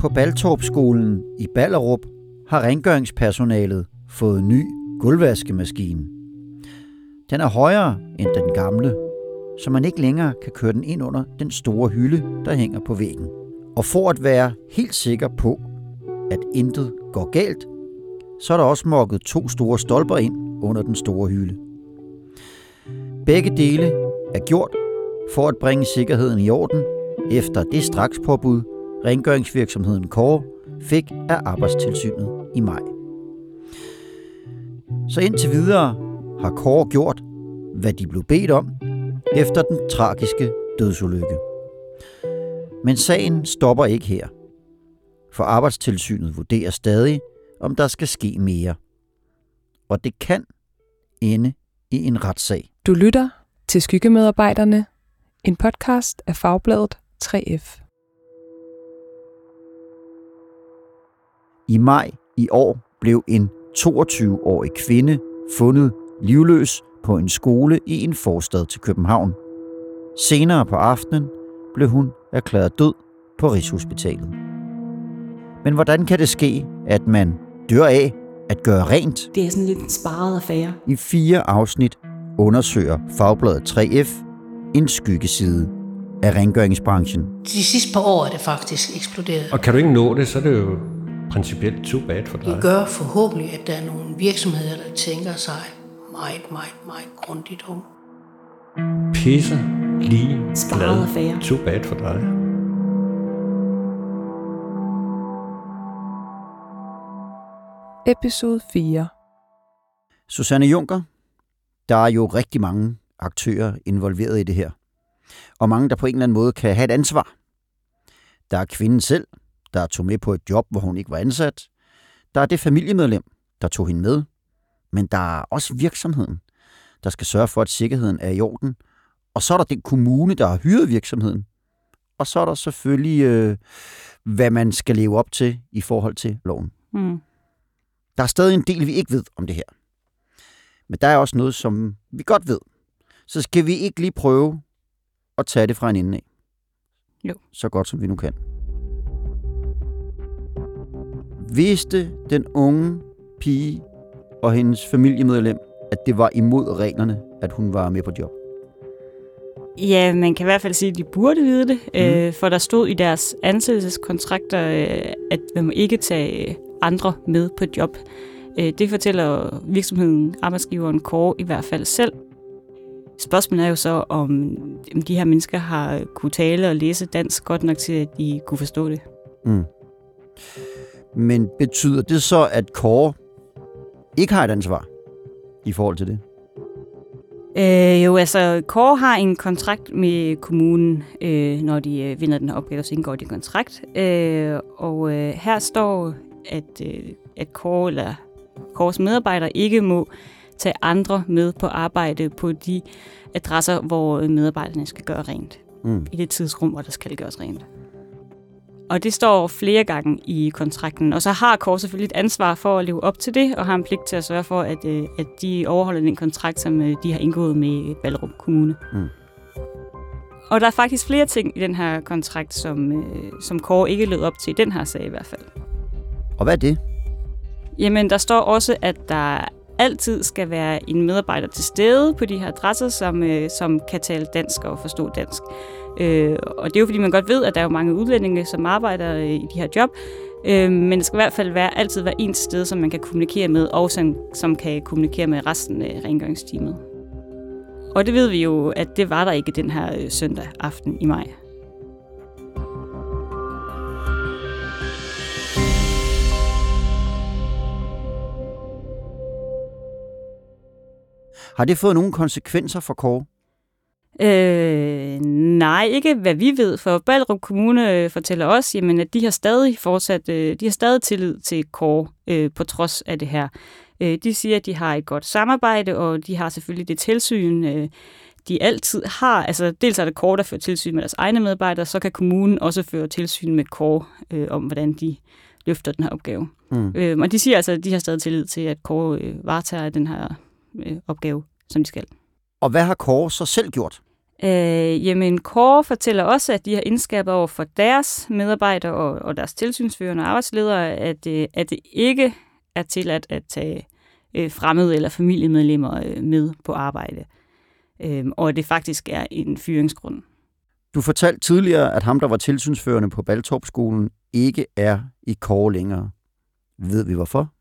På Baltorpskolen i Ballerup har rengøringspersonalet fået ny gulvvaskemaskine. Den er højere end den gamle, så man ikke længere kan køre den ind under den store hylde, der hænger på væggen. Og for at være helt sikker på, at intet går galt, så er der også mokket to store stolper ind under den store hylde. Begge dele er gjort for at bringe sikkerheden i orden efter det straks påbud, rengøringsvirksomheden Kåre fik af arbejdstilsynet i maj. Så indtil videre har Kåre gjort, hvad de blev bedt om efter den tragiske dødsulykke. Men sagen stopper ikke her, for arbejdstilsynet vurderer stadig, om der skal ske mere. Og det kan ende i en retssag. Du lytter til Skyggemedarbejderne, en podcast af Fagbladet 3F. I maj i år blev en 22-årig kvinde fundet livløs på en skole i en forstad til København. Senere på aftenen blev hun erklæret død på Rigshospitalet. Men hvordan kan det ske, at man dør af at gøre rent? Det er sådan lidt en sparet affære. I fire afsnit undersøger Fagbladet 3F en skyggeside af rengøringsbranchen. De sidste par år er det faktisk eksploderet. Og kan du ikke nå det, så er det jo principielt too bad for dig. Det gør forhåbentlig, at der er nogle virksomheder, der tænker sig meget, meget, meget grundigt om. Pisse lige glad. affære. Too bad for dig. Episode 4. Susanne Junker, der er jo rigtig mange aktører involveret i det her. Og mange, der på en eller anden måde kan have et ansvar. Der er kvinden selv, der tog med på et job, hvor hun ikke var ansat. Der er det familiemedlem, der tog hende med. Men der er også virksomheden, der skal sørge for, at sikkerheden er i orden. Og så er der den kommune, der har hyret virksomheden. Og så er der selvfølgelig, øh, hvad man skal leve op til i forhold til loven. Mm. Der er stadig en del, vi ikke ved om det her. Men der er også noget, som vi godt ved. Så skal vi ikke lige prøve at tage det fra en ende af. Jo. Så godt som vi nu kan. Vidste den unge pige og hendes familiemedlem, at det var imod reglerne, at hun var med på job? Ja, man kan i hvert fald sige, at de burde vide det, mm. øh, for der stod i deres ansættelseskontrakter, øh, at man må ikke tage andre med på job. Øh, det fortæller virksomheden, arbejdsgiveren Kåre i hvert fald selv. Spørgsmålet er jo så, om de her mennesker har kunne tale og læse dansk godt nok til, at de kunne forstå det. Mm. Men betyder det så, at Kåre ikke har et ansvar i forhold til det? Øh, jo, altså, Kåre har en kontrakt med kommunen, øh, når de øh, vinder den her opgave, så indgår de en kontrakt. Øh, og øh, her står, at, øh, at Kåre eller Kåres medarbejdere ikke må tage andre med på arbejde på de adresser, hvor medarbejderne skal gøre rent. Mm. I det tidsrum, hvor der skal gøres rent. Og det står flere gange i kontrakten. Og så har Kåre selvfølgelig et ansvar for at leve op til det, og har en pligt til at sørge for, at, øh, at de overholder den kontrakt, som øh, de har indgået med Ballerup Kommune. Mm. Og der er faktisk flere ting i den her kontrakt, som, øh, som Kåre ikke levede op til i den her sag i hvert fald. Og hvad er det? Jamen, der står også, at der altid skal være en medarbejder til stede på de her adresser, som, øh, som kan tale dansk og forstå dansk. Øh, og det er jo fordi, man godt ved, at der er jo mange udlændinge, som arbejder øh, i de her job. Øh, men det skal i hvert fald være, altid være en sted, som man kan kommunikere med, og som, som kan kommunikere med resten af rengøringsteamet. Og det ved vi jo, at det var der ikke den her øh, søndag aften i maj. Har det fået nogle konsekvenser for Kåre? Øh, nej, ikke hvad vi ved, for Ballerup Kommune øh, fortæller os, jamen, at de har stadig fortsat, øh, de har stadig tillid til Kåre øh, på trods af det her. Øh, de siger, at de har et godt samarbejde, og de har selvfølgelig det tilsyn, øh, de altid har. Altså, dels er det Kåre, der fører tilsyn med deres egne medarbejdere, så kan kommunen også føre tilsyn med Kåre øh, om, hvordan de løfter den her opgave. Mm. Øh, og de siger altså, at de har stadig tillid til, at Kåre øh, varetager den her øh, opgave, som de skal. Og hvad har Kåre så selv gjort? Øh, jamen, Kåre fortæller også, at de har indskabet over for deres medarbejdere og, og deres tilsynsførende arbejdsledere, at, øh, at det ikke er tilladt at tage øh, fremmede eller familiemedlemmer øh, med på arbejde. Øh, og at det faktisk er en fyringsgrund. Du fortalte tidligere, at ham, der var tilsynsførende på Baltorpskolen, ikke er i Kåre længere. Ved vi hvorfor?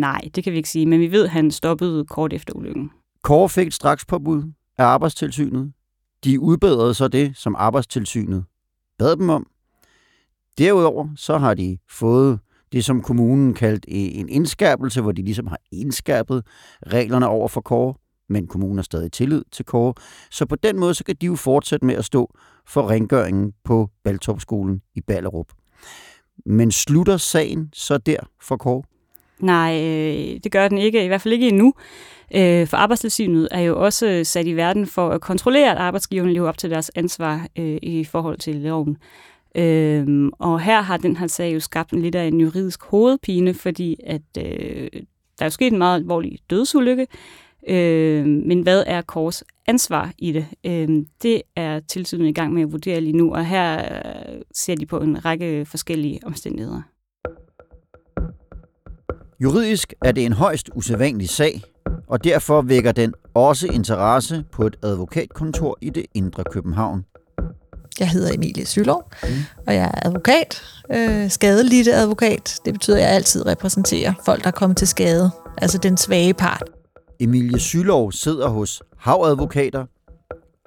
Nej, det kan vi ikke sige, men vi ved, at han stoppede kort efter ulykken. Kåre fik et straks påbud af arbejdstilsynet. De udbedrede så det, som arbejdstilsynet bad dem om. Derudover så har de fået det, som kommunen kaldte en indskærpelse, hvor de ligesom har indskærpet reglerne over for Kåre, men kommunen har stadig tillid til Kåre. Så på den måde så kan de jo fortsætte med at stå for rengøringen på Baltopskolen i Ballerup. Men slutter sagen så der for Kåre? Nej, øh, det gør den ikke, i hvert fald ikke endnu. Øh, for arbejdstilsynet er jo også øh, sat i verden for at kontrollere, at arbejdsgiverne lever op til deres ansvar øh, i forhold til loven. Øhm, og her har den her sag jo skabt en lidt af en juridisk hovedpine, fordi at øh, der er jo sket en meget alvorlig dødsulykke, øh, men hvad er Kors ansvar i det? Øh, det er tilsynet i gang med at vurdere lige nu, og her øh, ser de på en række forskellige omstændigheder. Juridisk er det en højst usædvanlig sag, og derfor vækker den også interesse på et advokatkontor i det indre København. Jeg hedder Emilie Sylov, mm. og jeg er advokat, øh, skadelidte advokat. Det betyder, at jeg altid repræsenterer folk, der er kommet til skade, altså den svage part. Emilie Sylov sidder hos havadvokater,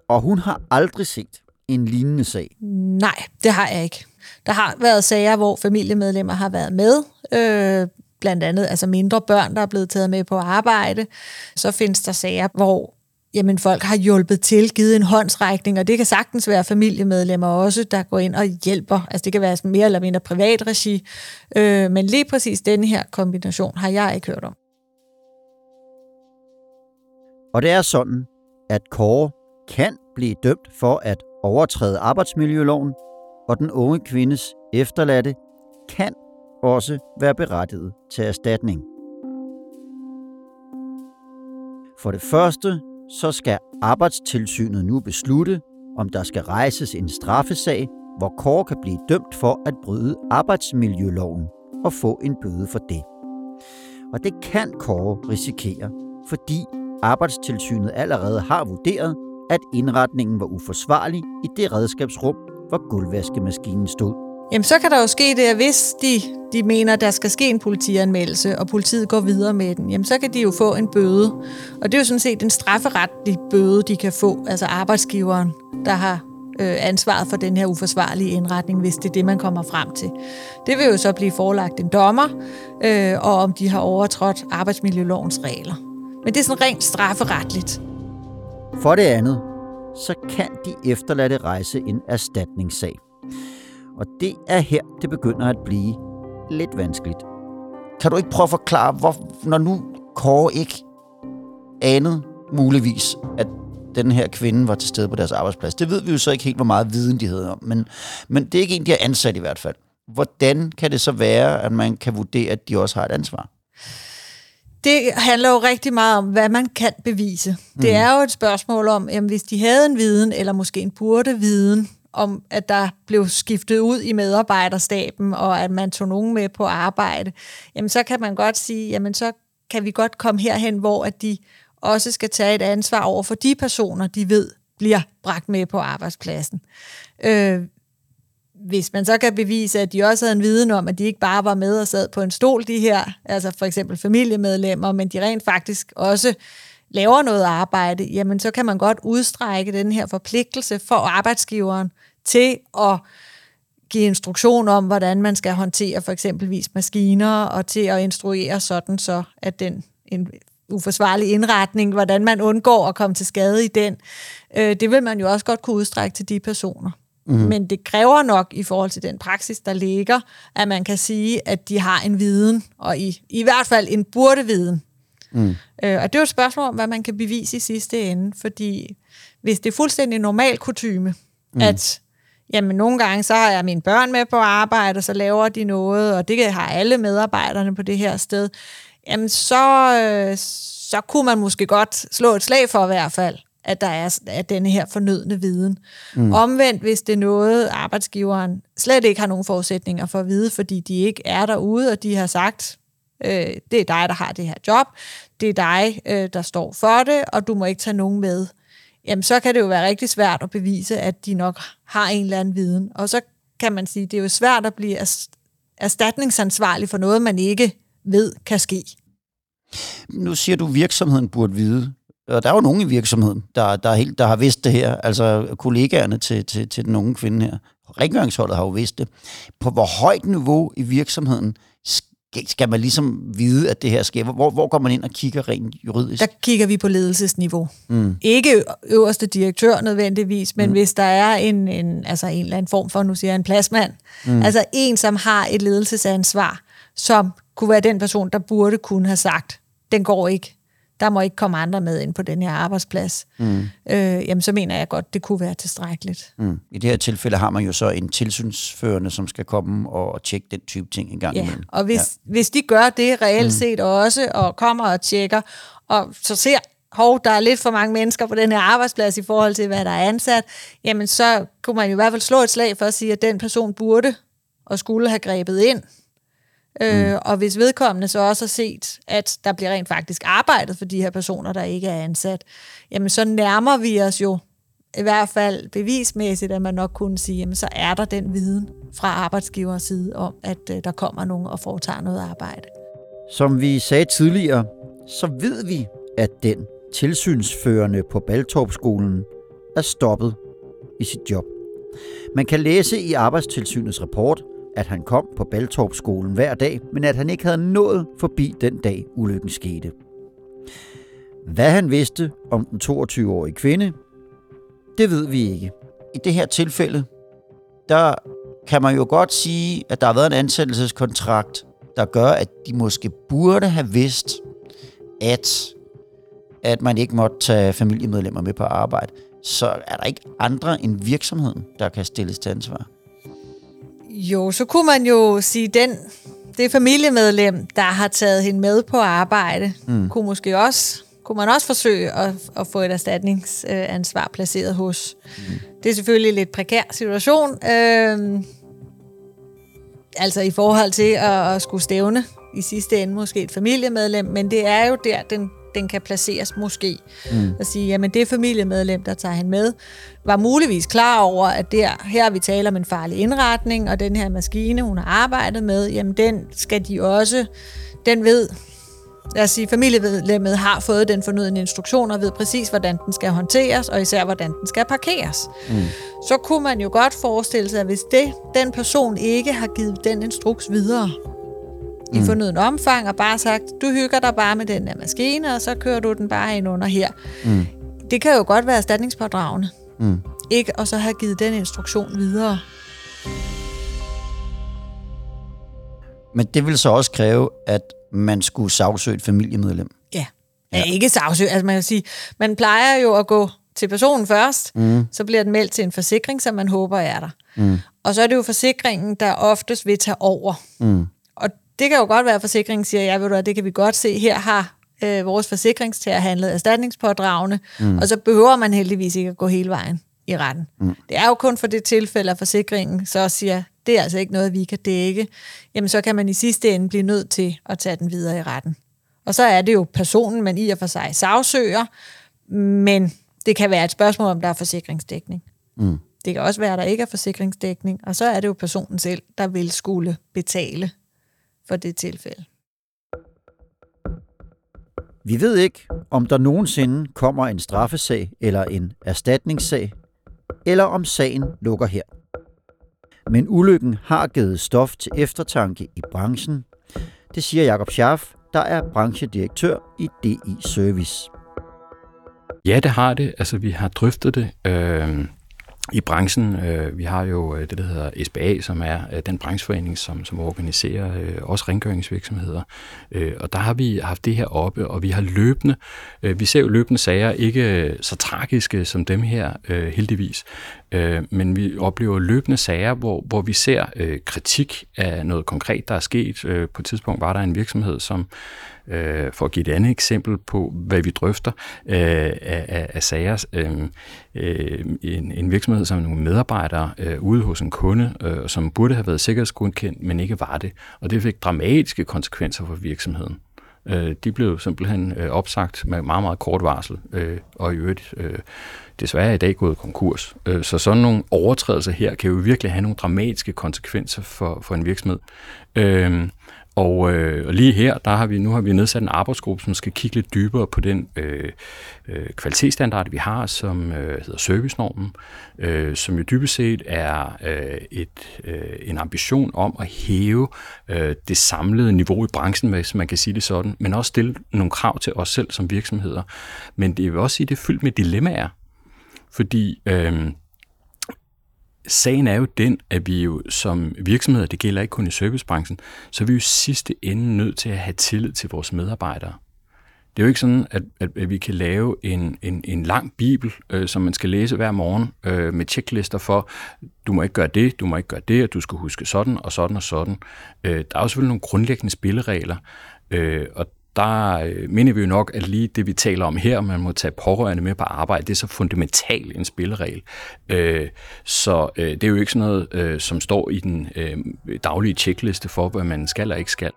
og hun har aldrig set en lignende sag. Nej, det har jeg ikke. Der har været sager, hvor familiemedlemmer har været med, øh, blandt andet altså mindre børn, der er blevet taget med på arbejde. Så findes der sager, hvor jamen, folk har hjulpet til, givet en håndsrækning, og det kan sagtens være familiemedlemmer også, der går ind og hjælper. Altså det kan være mere eller mindre privat regi, øh, men lige præcis denne her kombination har jeg ikke hørt om. Og det er sådan, at Kåre kan blive dømt for at overtræde arbejdsmiljøloven, og den unge kvindes efterladte kan også være berettiget til erstatning. For det første, så skal arbejdstilsynet nu beslutte, om der skal rejses en straffesag, hvor Kåre kan blive dømt for at bryde arbejdsmiljøloven og få en bøde for det. Og det kan Kåre risikere, fordi arbejdstilsynet allerede har vurderet, at indretningen var uforsvarlig i det redskabsrum, hvor gulvvaskemaskinen stod. Jamen, så kan der jo ske det, at hvis de, de mener, der skal ske en politianmeldelse, og politiet går videre med den, jamen så kan de jo få en bøde. Og det er jo sådan set en strafferetlig bøde, de kan få, altså arbejdsgiveren, der har øh, ansvaret for den her uforsvarlige indretning, hvis det er det, man kommer frem til. Det vil jo så blive forelagt en dommer, øh, og om de har overtrådt arbejdsmiljølovens regler. Men det er sådan rent strafferetligt. For det andet, så kan de efterladte rejse en erstatningssag. Og det er her, det begynder at blive lidt vanskeligt. Kan du ikke prøve at forklare, hvor, når nu Kåre ikke anede muligvis, at den her kvinde var til stede på deres arbejdsplads. Det ved vi jo så ikke helt, hvor meget viden de havde om, men, men det er ikke en, de har ansat i hvert fald. Hvordan kan det så være, at man kan vurdere, at de også har et ansvar? Det handler jo rigtig meget om, hvad man kan bevise. Mm. Det er jo et spørgsmål om, jamen, hvis de havde en viden, eller måske en burde viden, om, at der blev skiftet ud i medarbejderstaben, og at man tog nogen med på arbejde, jamen så kan man godt sige, jamen så kan vi godt komme herhen, hvor at de også skal tage et ansvar over for de personer, de ved bliver bragt med på arbejdspladsen. Øh, hvis man så kan bevise, at de også havde en viden om, at de ikke bare var med og sad på en stol, de her, altså for eksempel familiemedlemmer, men de rent faktisk også laver noget arbejde, jamen så kan man godt udstrække den her forpligtelse for arbejdsgiveren til at give instruktion om, hvordan man skal håndtere for eksempelvis maskiner, og til at instruere sådan så, at den en uforsvarlig indretning, hvordan man undgår at komme til skade i den, øh, det vil man jo også godt kunne udstrække til de personer. Mm. Men det kræver nok i forhold til den praksis, der ligger, at man kan sige, at de har en viden, og i, i hvert fald en burde viden. Mm. Øh, og det er jo et spørgsmål om, hvad man kan bevise i sidste ende, fordi hvis det er fuldstændig normal kutyme, mm. at jamen nogle gange så har jeg mine børn med på arbejde, og så laver de noget, og det har alle medarbejderne på det her sted, jamen så, øh, så kunne man måske godt slå et slag for i hvert fald, at der er, er denne her fornødne viden. Mm. Omvendt, hvis det er noget, arbejdsgiveren slet ikke har nogen forudsætninger for at vide, fordi de ikke er derude, og de har sagt, øh, det er dig, der har det her job, det er dig, øh, der står for det, og du må ikke tage nogen med, jamen så kan det jo være rigtig svært at bevise, at de nok har en eller anden viden. Og så kan man sige, det er jo svært at blive erstatningsansvarlig for noget, man ikke ved kan ske. Nu siger du, at virksomheden burde vide. Og der er jo nogen i virksomheden, der, der, helt, der har vidst det her. Altså kollegaerne til, til, til den unge kvinde her. Rengøringsholdet har jo vidst det. På hvor højt niveau i virksomheden skal man ligesom vide, at det her sker? Hvor, hvor går man ind og kigger rent juridisk? Der kigger vi på ledelsesniveau. Mm. Ikke øverste direktør nødvendigvis, men mm. hvis der er en, en, altså en eller anden form for, nu siger jeg en pladsmand, mm. altså en, som har et ledelsesansvar, som kunne være den person, der burde kunne have sagt, den går ikke. Der må ikke komme andre med ind på den her arbejdsplads. Mm. Øh, jamen, så mener jeg godt, det kunne være tilstrækkeligt. Mm. I det her tilfælde har man jo så en tilsynsførende, som skal komme og tjekke den type ting en gang ja. imellem. og hvis, ja. hvis de gør det reelt mm. set også, og kommer og tjekker, og så ser, hov, der er lidt for mange mennesker på den her arbejdsplads i forhold til, hvad der er ansat, jamen så kunne man i hvert fald slå et slag for at sige, at den person burde og skulle have grebet ind Øh, mm. Og hvis vedkommende så også har set, at der bliver rent faktisk arbejdet for de her personer, der ikke er ansat, jamen så nærmer vi os jo i hvert fald bevismæssigt, at man nok kunne sige, jamen så er der den viden fra arbejdsgivers side om, at øh, der kommer nogen og foretager noget arbejde. Som vi sagde tidligere, så ved vi, at den tilsynsførende på Baltorpskolen er stoppet i sit job. Man kan læse i Arbejdstilsynets rapport, at han kom på Baltorp-skolen hver dag, men at han ikke havde nået forbi den dag, ulykken skete. Hvad han vidste om den 22-årige kvinde, det ved vi ikke. I det her tilfælde, der kan man jo godt sige, at der har været en ansættelseskontrakt, der gør, at de måske burde have vidst, at, at man ikke måtte tage familiemedlemmer med på arbejde. Så er der ikke andre end virksomheden, der kan stilles til ansvar. Jo, så kunne man jo sige, den det familiemedlem, der har taget hende med på arbejde, mm. kunne måske også kunne man også forsøge at, at få et erstatningsansvar placeret hos. Mm. Det er selvfølgelig en lidt prekær situation, øh, altså i forhold til at, at skulle stævne i sidste ende måske et familiemedlem, men det er jo der, den den kan placeres måske. Mm. Og sige, jamen det er familiemedlem, der tager han med, var muligvis klar over, at der, her vi taler om en farlig indretning, og den her maskine, hun har arbejdet med, jamen den skal de også, den ved, lad os sige, familiemedlemmet har fået den fornødende instruktion og ved præcis, hvordan den skal håndteres, og især, hvordan den skal parkeres. Mm. Så kunne man jo godt forestille sig, at hvis det, den person ikke har givet den instruks videre, mm. i fornøden omfang, og bare sagt, du hygger dig bare med den der maskine, og så kører du den bare ind under her. Mm. Det kan jo godt være erstatningspådragende. Mm. Ikke og så have givet den instruktion videre. Men det vil så også kræve, at man skulle sagsøge et familiemedlem. Ja, ja. ikke sagsøge. Altså man kan sige, man plejer jo at gå til personen først, mm. så bliver den meldt til en forsikring, som man håber er der. Mm. Og så er det jo forsikringen, der oftest vil tage over. Mm det kan jo godt være, at forsikringen siger, ja, ved du det kan vi godt se, her har øh, vores forsikringstager handlet erstatningspådragende, mm. og så behøver man heldigvis ikke at gå hele vejen i retten. Mm. Det er jo kun for det tilfælde, at forsikringen så siger, det er altså ikke noget, vi kan dække, jamen så kan man i sidste ende blive nødt til at tage den videre i retten. Og så er det jo personen, man i og for sig sagsøger, men det kan være et spørgsmål, om der er forsikringsdækning. Mm. Det kan også være, at der ikke er forsikringsdækning, og så er det jo personen selv, der vil skulle betale for det tilfælde. Vi ved ikke, om der nogensinde kommer en straffesag eller en erstatningssag, eller om sagen lukker her. Men ulykken har givet stof til eftertanke i branchen. Det siger Jakob Schaff, der er branchedirektør i DI Service. Ja, det har det. Altså, vi har drøftet det. Øh i branchen. Øh, vi har jo øh, det, der hedder SBA, som er øh, den brancheforening, som, som organiserer øh, også rengøringsvirksomheder. Øh, og der har vi haft det her oppe, og vi har løbende, øh, vi ser jo løbende sager, ikke øh, så tragiske som dem her, øh, heldigvis, øh, men vi oplever løbende sager, hvor, hvor vi ser øh, kritik af noget konkret, der er sket. Øh, på et tidspunkt var der en virksomhed, som øh, for at give et andet eksempel på, hvad vi drøfter øh, af, af, af sager, øh, øh, en, en virksomhed som nogle medarbejdere øh, ude hos en kunde, øh, som burde have været sikkerhedsgodkendt, men ikke var det. Og det fik dramatiske konsekvenser for virksomheden. Øh, de blev simpelthen øh, opsagt med meget, meget kort varsel, øh, og i øvrigt øh, desværre i dag gået konkurs. Øh, så sådan nogle overtrædelser her kan jo virkelig have nogle dramatiske konsekvenser for, for en virksomhed. Øh, og, øh, og lige her, der har vi nu har vi nedsat en arbejdsgruppe, som skal kigge lidt dybere på den øh, øh, kvalitetsstandard, vi har, som øh, hedder servicenormen, øh, som jo dybest set er øh, et, øh, en ambition om at hæve øh, det samlede niveau i branchen, hvis man kan sige det sådan, men også stille nogle krav til os selv som virksomheder. Men det vil også sige, at det er fyldt med dilemmaer, fordi øh, sagen er jo den, at vi jo som virksomheder, det gælder ikke kun i servicebranchen, så er vi jo sidste ende nødt til at have tillid til vores medarbejdere. Det er jo ikke sådan, at, at, at vi kan lave en, en, en lang bibel, øh, som man skal læse hver morgen, øh, med checklister for, du må ikke gøre det, du må ikke gøre det, og du skal huske sådan og sådan og sådan. Øh, der er jo selvfølgelig nogle grundlæggende spilleregler, øh, og der øh, mener vi jo nok, at lige det, vi taler om her, man må tage pårørende med på arbejde, det er så fundamentalt en spilleregel. Øh, så øh, det er jo ikke sådan noget, øh, som står i den øh, daglige checkliste for, hvad man skal eller ikke skal.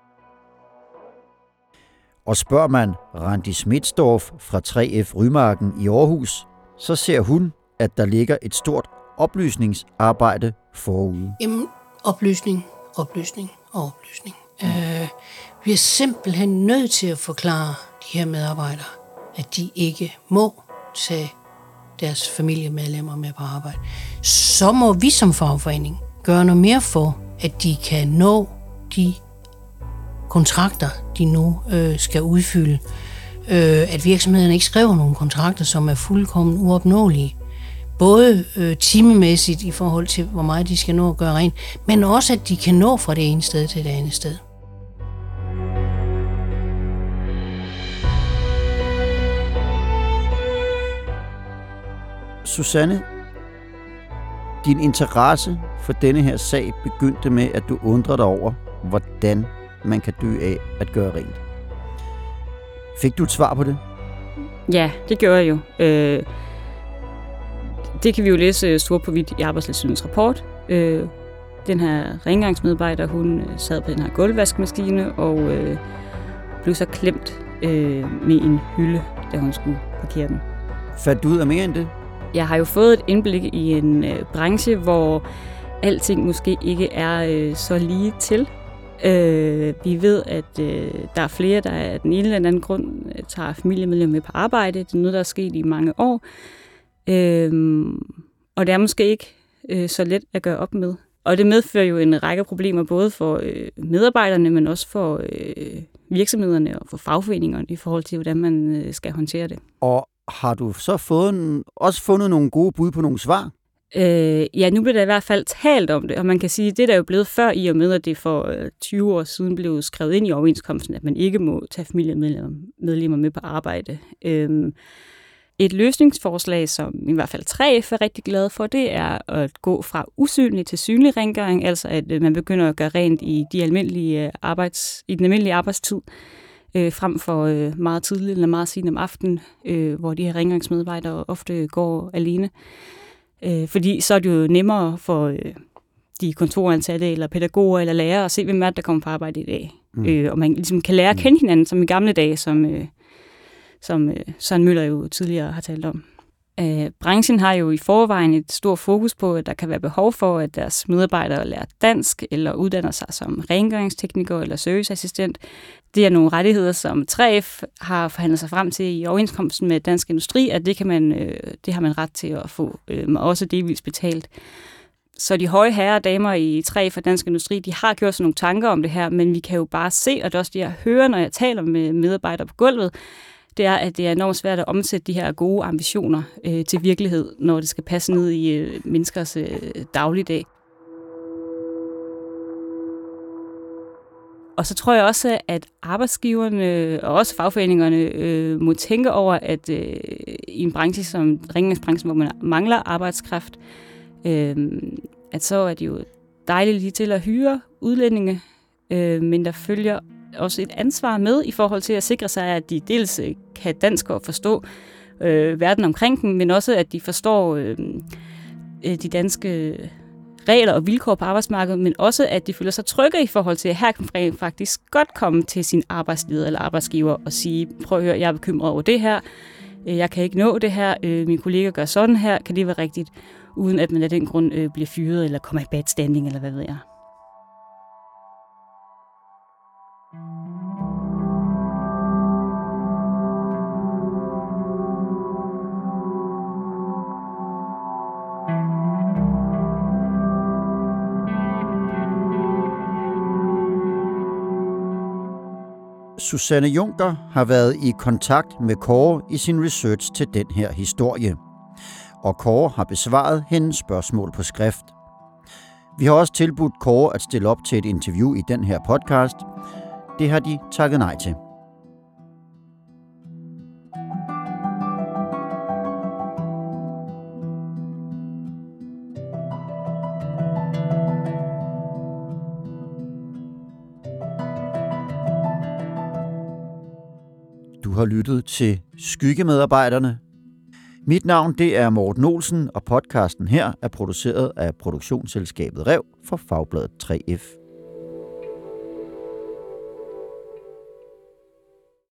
Og spørger man Randi Smitsdorf fra 3F Rymarken i Aarhus, så ser hun, at der ligger et stort oplysningsarbejde forude. Jamen, oplysning, oplysning og oplysning. Mm. Øh, vi er simpelthen nødt til at forklare de her medarbejdere, at de ikke må tage deres familiemedlemmer med på arbejde. Så må vi som fagforening gøre noget mere for, at de kan nå de kontrakter, de nu øh, skal udfylde. Øh, at virksomhederne ikke skriver nogle kontrakter, som er fuldkommen uopnåelige. Både øh, timemæssigt i forhold til, hvor meget de skal nå at gøre rent, men også at de kan nå fra det ene sted til det andet sted. Susanne, din interesse for denne her sag begyndte med, at du undrede dig over, hvordan man kan dø af at gøre rent. Fik du et svar på det? Ja, det gjorde jeg jo. Øh, det kan vi jo læse stort på vidt i Arbejdstilsynets rapport. Øh, den her rengøringsmedarbejder, hun øh, sad på den her gulvvaskemaskine og øh, blev så klemt øh, med en hylde, da hun skulle parkere den. Fandt du ud af mere end det? Jeg har jo fået et indblik i en øh, branche, hvor alting måske ikke er øh, så lige til. Øh, vi ved, at øh, der er flere, der af den ene eller anden grund øh, tager familiemedlemmer med på arbejde. Det er noget, der er sket i mange år. Øh, og det er måske ikke øh, så let at gøre op med. Og det medfører jo en række problemer, både for øh, medarbejderne, men også for øh, virksomhederne og for fagforeningerne i forhold til, hvordan man øh, skal håndtere det. Og har du så fået også fundet nogle gode bud på nogle svar? Øh, ja, nu bliver der i hvert fald talt om det, og man kan sige, at det der er jo blevet før i og med, at det for øh, 20 år siden blev skrevet ind i overenskomsten, at man ikke må tage familiemedlemmer med på arbejde. Øh, et løsningsforslag, som i hvert fald 3F er rigtig glad for, det er at gå fra usynlig til synlig rengøring, altså at øh, man begynder at gøre rent i, de almindelige øh, arbejds, i den almindelige arbejdstid, øh, frem for øh, meget tidligt eller meget sent om aftenen, øh, hvor de her rengøringsmedarbejdere ofte går alene. Øh, fordi så er det jo nemmere for øh, de kontoransatte eller pædagoger eller lærere at se, hvem er det, der kommer på arbejde i dag. Mm. Øh, og man ligesom kan lære at kende hinanden, som i gamle dage, som, øh, som øh, Søren Møller jo tidligere har talt om. Øh, branchen har jo i forvejen et stort fokus på, at der kan være behov for, at deres medarbejdere lærer dansk eller uddanner sig som rengøringstekniker eller serviceassistent. Det er nogle rettigheder, som 3F har forhandlet sig frem til i overenskomsten med Dansk Industri, at det, kan man, øh, det har man ret til at få, øh, også delvis betalt. Så de høje herrer og damer i 3F og Dansk Industri, de har gjort sig nogle tanker om det her, men vi kan jo bare se, og det er også det, jeg hører, når jeg taler med medarbejdere på gulvet, det er, at det er enormt svært at omsætte de her gode ambitioner øh, til virkelighed, når det skal passe ned i øh, menneskers øh, dagligdag. Og så tror jeg også, at arbejdsgiverne og også fagforeningerne øh, må tænke over, at øh, i en branche som ringningsbranchen, hvor man mangler arbejdskraft, øh, at så er det jo dejligt lige til at hyre udlændinge, øh, men der følger også et ansvar med i forhold til at sikre sig, at de dels øh, kan dansk og forstå øh, verden omkring dem, men også at de forstår øh, øh de danske øh, regler og vilkår på arbejdsmarkedet, men også at de føler sig trygge i forhold til, at her kan man faktisk godt komme til sin arbejdsleder eller arbejdsgiver og sige, prøv at høre, jeg er bekymret over det her, jeg kan ikke nå det her, min kollega gør sådan her, kan det være rigtigt, uden at man af den grund bliver fyret eller kommer i bad standing, eller hvad ved jeg. Susanne Junker har været i kontakt med Kåre i sin research til den her historie. Og Kåre har besvaret hendes spørgsmål på skrift. Vi har også tilbudt Kåre at stille op til et interview i den her podcast. Det har de takket nej til. Lyttet til Skyggemedarbejderne. Mit navn det er Morten Olsen, og podcasten her er produceret af produktionsselskabet Rev for Fagbladet 3F.